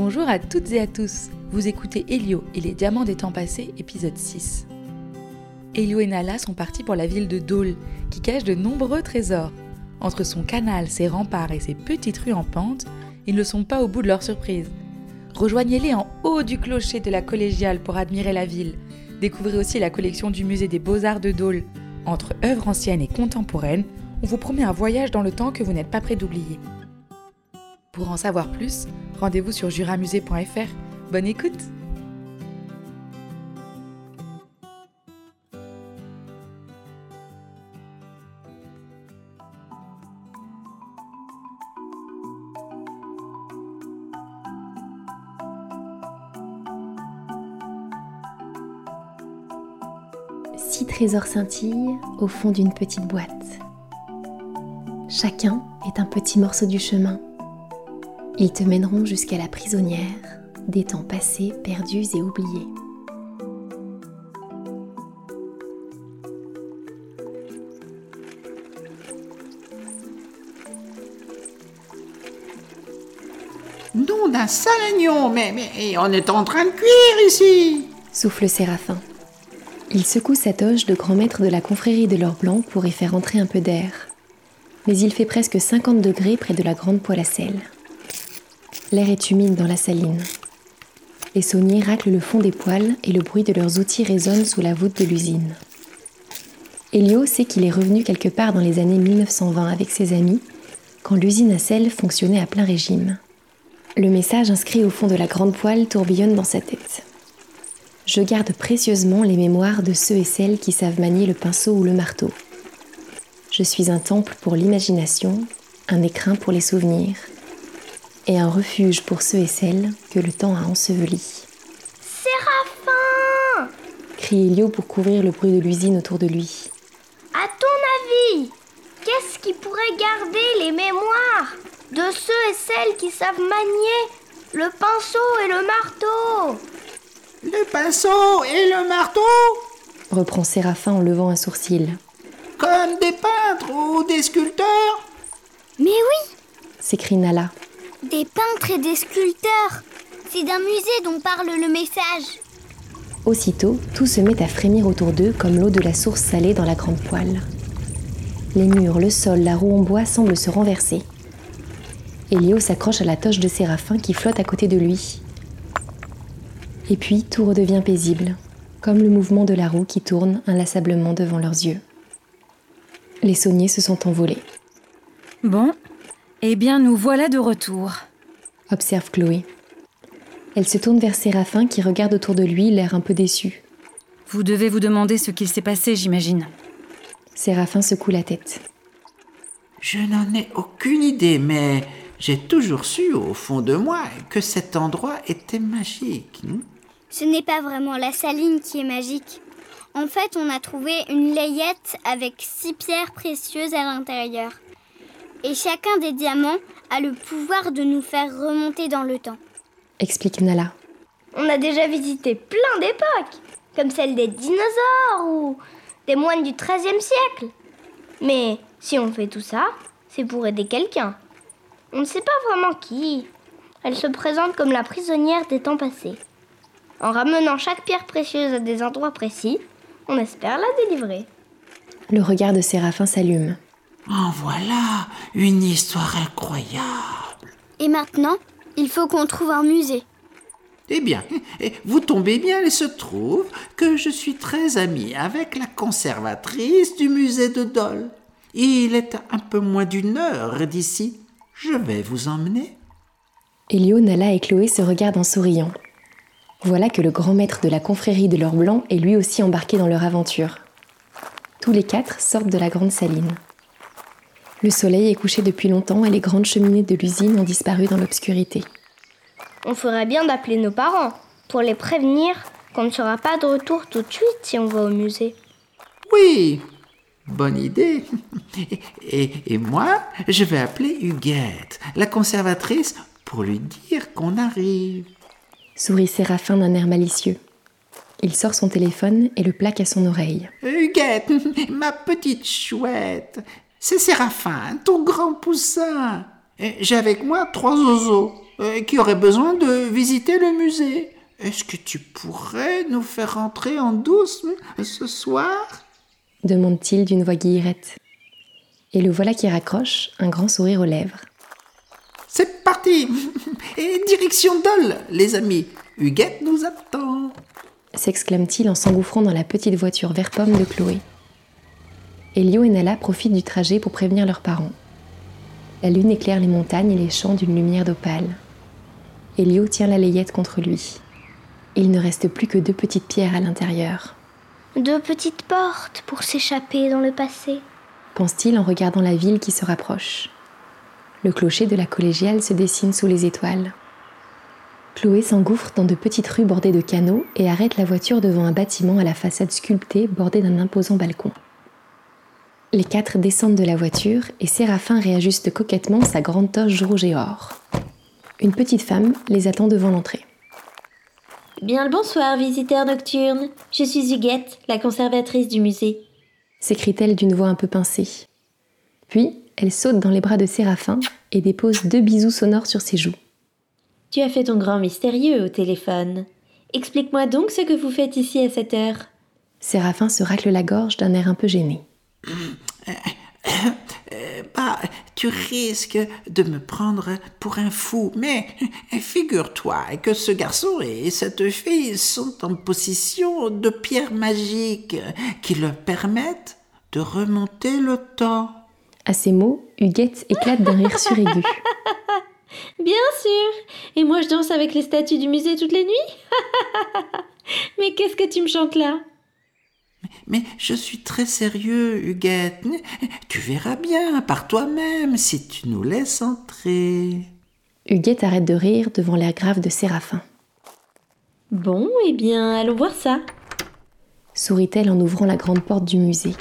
Bonjour à toutes et à tous. Vous écoutez Elio et les diamants des temps passés, épisode 6. Elio et Nala sont partis pour la ville de Dole, qui cache de nombreux trésors. Entre son canal, ses remparts et ses petites rues en pente, ils ne sont pas au bout de leur surprise. Rejoignez-les en haut du clocher de la collégiale pour admirer la ville. Découvrez aussi la collection du musée des beaux-arts de Dole. Entre œuvres anciennes et contemporaines, on vous promet un voyage dans le temps que vous n'êtes pas prêt d'oublier. Pour en savoir plus, rendez-vous sur juramusée.fr. Bonne écoute Six trésors scintillent au fond d'une petite boîte. Chacun est un petit morceau du chemin. Ils te mèneront jusqu'à la prisonnière des temps passés, perdus et oubliés. Nom d'un salagnon, mais, mais on est en train de cuire ici Souffle Séraphin. Il secoue sa toge de grand maître de la confrérie de l'or blanc pour y faire entrer un peu d'air. Mais il fait presque 50 degrés près de la grande poêle à sel. L'air est humide dans la saline. Les sauniers raclent le fond des poêles et le bruit de leurs outils résonne sous la voûte de l'usine. Elio sait qu'il est revenu quelque part dans les années 1920 avec ses amis, quand l'usine à sel fonctionnait à plein régime. Le message inscrit au fond de la grande poêle tourbillonne dans sa tête. Je garde précieusement les mémoires de ceux et celles qui savent manier le pinceau ou le marteau. Je suis un temple pour l'imagination, un écrin pour les souvenirs, et un refuge pour ceux et celles que le temps a ensevelis. Séraphin crie Elio pour couvrir le bruit de l'usine autour de lui. À ton avis, qu'est-ce qui pourrait garder les mémoires de ceux et celles qui savent manier le pinceau et le marteau? Le pinceau et le marteau reprend Séraphin en levant un sourcil. Comme des peintres ou des sculpteurs Mais oui, s'écrie Nala. Des peintres et des sculpteurs. C'est d'un musée dont parle le message. Aussitôt, tout se met à frémir autour d'eux comme l'eau de la source salée dans la grande poêle. Les murs, le sol, la roue en bois semblent se renverser. Elio s'accroche à la toche de Séraphin qui flotte à côté de lui. Et puis tout redevient paisible, comme le mouvement de la roue qui tourne inlassablement devant leurs yeux. Les sauniers se sont envolés, Bon, eh bien nous voilà de retour. observe Chloé. Elle se tourne vers Séraphin qui regarde autour de lui, l'air un peu déçu. Vous devez vous demander ce qu'il s'est passé, j'imagine. Séraphin secoue la tête. Je n'en ai aucune idée, mais j'ai toujours su au fond de moi que cet endroit était magique. Ce n'est pas vraiment la saline qui est magique. En fait, on a trouvé une layette avec six pierres précieuses à l'intérieur. Et chacun des diamants a le pouvoir de nous faire remonter dans le temps. Explique Nala. On a déjà visité plein d'époques, comme celle des dinosaures ou des moines du XIIIe siècle. Mais si on fait tout ça, c'est pour aider quelqu'un. On ne sait pas vraiment qui. Elle se présente comme la prisonnière des temps passés. En ramenant chaque pierre précieuse à des endroits précis, on espère la délivrer. Le regard de Séraphin s'allume. En voilà une histoire incroyable. Et maintenant, il faut qu'on trouve un musée. Eh bien, eh, vous tombez bien, il se trouve que je suis très ami avec la conservatrice du musée de Dole. Il est un peu moins d'une heure d'ici. Je vais vous emmener. Elio, Nala et Chloé se regardent en souriant. Voilà que le grand maître de la confrérie de l'or blanc est lui aussi embarqué dans leur aventure. Tous les quatre sortent de la grande saline. Le soleil est couché depuis longtemps et les grandes cheminées de l'usine ont disparu dans l'obscurité. On ferait bien d'appeler nos parents pour les prévenir qu'on ne sera pas de retour tout de suite si on va au musée. Oui, bonne idée. Et, et moi, je vais appeler Huguette, la conservatrice, pour lui dire qu'on arrive. Sourit Séraphin d'un air malicieux. Il sort son téléphone et le plaque à son oreille. Huguette, ma petite chouette, c'est Séraphin, ton grand poussin. J'ai avec moi trois oiseaux. euh, qui aurait besoin de visiter le musée. Est-ce que tu pourrais nous faire rentrer en douce hmm, ce soir? Demande-t-il d'une voix guillerette. Et le voilà qui raccroche, un grand sourire aux lèvres. C'est parti Et direction Dole, les amis. Huguette nous attend s'exclame-t-il en s'engouffrant dans la petite voiture vert pomme de Chloé. Elio et Nala profitent du trajet pour prévenir leurs parents. La lune éclaire les montagnes et les champs d'une lumière d'opale. Elio tient la layette contre lui. Il ne reste plus que deux petites pierres à l'intérieur. Deux petites portes pour s'échapper dans le passé, pense-t-il en regardant la ville qui se rapproche. Le clocher de la collégiale se dessine sous les étoiles. Chloé s'engouffre dans de petites rues bordées de canaux et arrête la voiture devant un bâtiment à la façade sculptée bordé d'un imposant balcon. Les quatre descendent de la voiture et Séraphin réajuste coquettement sa grande toche rouge et or. Une petite femme les attend devant l'entrée. Bien le bonsoir, visiteur nocturne. Je suis Huguette, la conservatrice du musée. s'écrie-t-elle d'une voix un peu pincée. Puis, elle saute dans les bras de Séraphin et dépose deux bisous sonores sur ses joues. Tu as fait ton grand mystérieux au téléphone. Explique-moi donc ce que vous faites ici à cette heure. Séraphin se racle la gorge d'un air un peu gêné. Tu risques de me prendre pour un fou, mais figure-toi que ce garçon et cette fille sont en possession de pierres magiques qui leur permettent de remonter le temps. À ces mots, Huguette éclate d'un rire suraigu. Bien sûr. Et moi, je danse avec les statues du musée toutes les nuits Mais qu'est-ce que tu me chantes là? Mais je suis très sérieux, Huguette. Tu verras bien par toi-même si tu nous laisses entrer. Huguette arrête de rire devant l'air grave de Séraphin. Bon, eh bien, allons voir ça. Sourit-elle en ouvrant la grande porte du musée.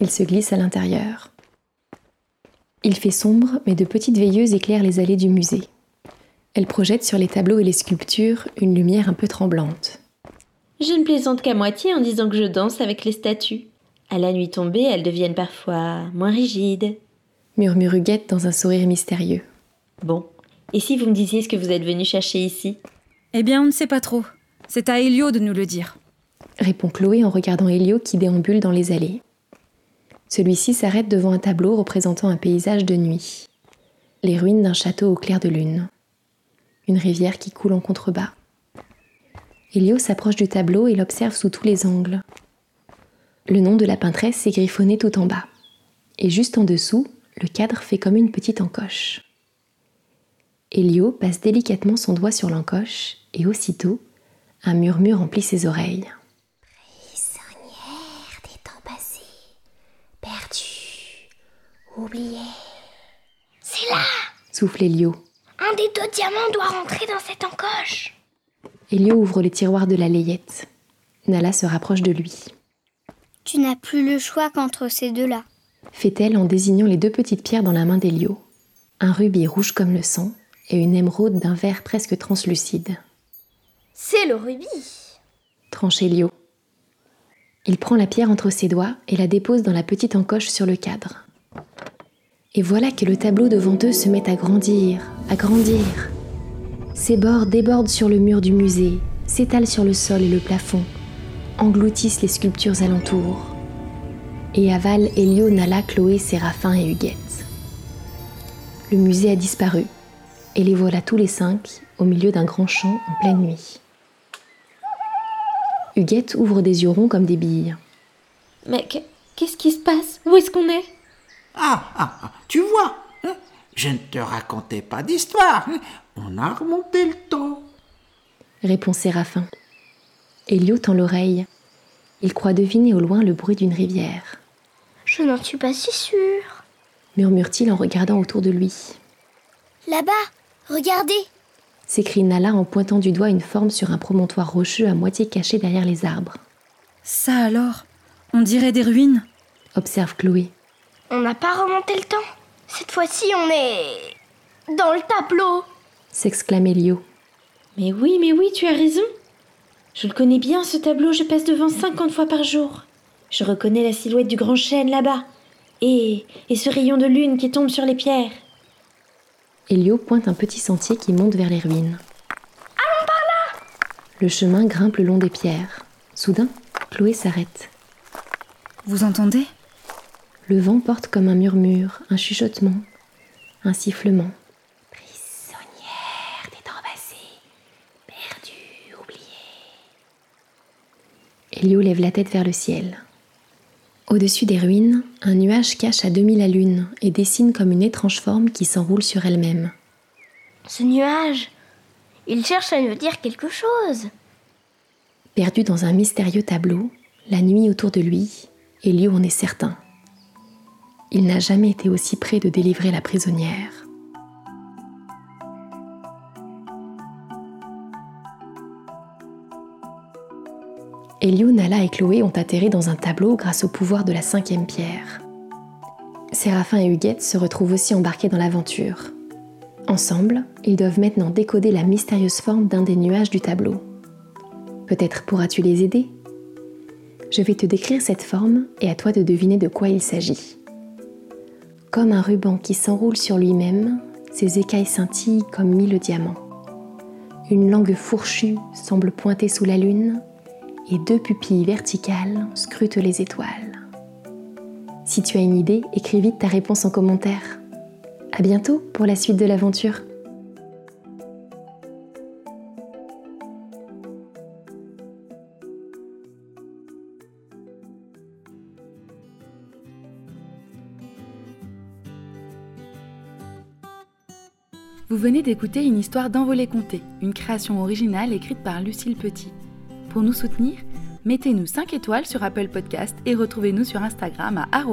Il se glisse à l'intérieur. Il fait sombre, mais de petites veilleuses éclairent les allées du musée. Elles projettent sur les tableaux et les sculptures une lumière un peu tremblante. Je ne plaisante qu'à moitié en disant que je danse avec les statues. À la nuit tombée, elles deviennent parfois moins rigides. Murmure Huguette dans un sourire mystérieux. Bon, et si vous me disiez ce que vous êtes venu chercher ici? Eh bien, on ne sait pas trop. C'est à Elio de nous le dire. Répond Chloé en regardant Elio qui déambule dans les allées. Celui-ci s'arrête devant un tableau représentant un paysage de nuit. Les ruines d'un château au clair de lune. Une rivière qui coule en contrebas. Elio s'approche du tableau et l'observe sous tous les angles. Le nom de la peintresse est griffonné tout en bas. Et juste en dessous, le cadre fait comme une petite encoche. Elio passe délicatement son doigt sur l'encoche et aussitôt, un murmure remplit ses oreilles. oublié. C'est là souffle Elio. Un des deux diamants doit rentrer dans cette encoche. Elio ouvre les tiroirs de la layette. Nala se rapproche de lui. Tu n'as plus le choix qu'entre ces deux-là, fait-elle en désignant les deux petites pierres dans la main d'Elio. Un rubis rouge comme le sang et une émeraude d'un vert presque translucide. C'est le rubis tranche Elio. Il prend la pierre entre ses doigts et la dépose dans la petite encoche sur le cadre. Et voilà que le tableau devant eux se met à grandir, à grandir. Ses bords débordent sur le mur du musée, s'étalent sur le sol et le plafond, engloutissent les sculptures alentour, et avalent Elio, Nala, Chloé, Séraphin et Huguette. Le musée a disparu, et les voilà tous les cinq au milieu d'un grand champ en pleine nuit. Huguette ouvre des yeux ronds comme des billes. Mais qu'est-ce qui se passe? Où est-ce qu'on est? Ah, ah, ah, tu vois, hein, je ne te racontais pas d'histoire. On a remonté le temps. Répond Séraphin. Elio tend l'oreille. Il croit deviner au loin le bruit d'une rivière. Je n'en suis pas si sûr. Murmure-t-il en regardant autour de lui. Là-bas, regardez s'écrie Nala en pointant du doigt une forme sur un promontoire rocheux à moitié caché derrière les arbres. Ça alors? On dirait des ruines? Observe Chloé. On n'a pas remonté le temps. Cette fois-ci, on est dans le tableau. s'exclame Elio. Mais oui, mais oui, tu as raison. Je le connais bien, ce tableau, je passe devant 50 fois par jour. Je reconnais la silhouette du grand chêne là-bas. Et, et ce rayon de lune qui tombe sur les pierres. Elio pointe un petit sentier qui monte vers les ruines. Allons par là Le chemin grimpe le long des pierres. Soudain, Chloé s'arrête. Vous entendez? Le vent porte comme un murmure, un chuchotement, un sifflement. Prisonnière des temps passés, perdue, oubliée. Elio lève la tête vers le ciel. Au-dessus des ruines, un nuage cache à demi la lune et dessine comme une étrange forme qui s'enroule sur elle-même. Ce nuage, il cherche à nous dire quelque chose. Perdu dans un mystérieux tableau, la nuit autour de lui, Elio en est certain. Il n'a jamais été aussi près de délivrer la prisonnière. Elio, Nala et Chloé ont atterri dans un tableau grâce au pouvoir de la cinquième pierre. Séraphin et Huguette se retrouvent aussi embarqués dans l'aventure. Ensemble, ils doivent maintenant décoder la mystérieuse forme d'un des nuages du tableau. Peut-être pourras-tu les aider? Je vais te décrire cette forme et à toi de deviner de quoi il s'agit. Comme un ruban qui s'enroule sur lui-même, ses écailles scintillent comme mille diamants. Une langue fourchue semble pointer sous la lune et deux pupilles verticales scrutent les étoiles. Si tu as une idée, écris vite ta réponse en commentaire. À bientôt pour la suite de l'aventure. Vous venez d'écouter une histoire d'Envolée Comté, une création originale écrite par Lucille Petit. Pour nous soutenir, mettez-nous 5 étoiles sur Apple Podcast et retrouvez-nous sur Instagram à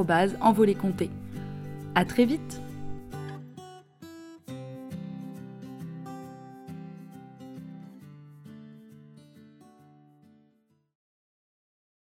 envoléconté. À très vite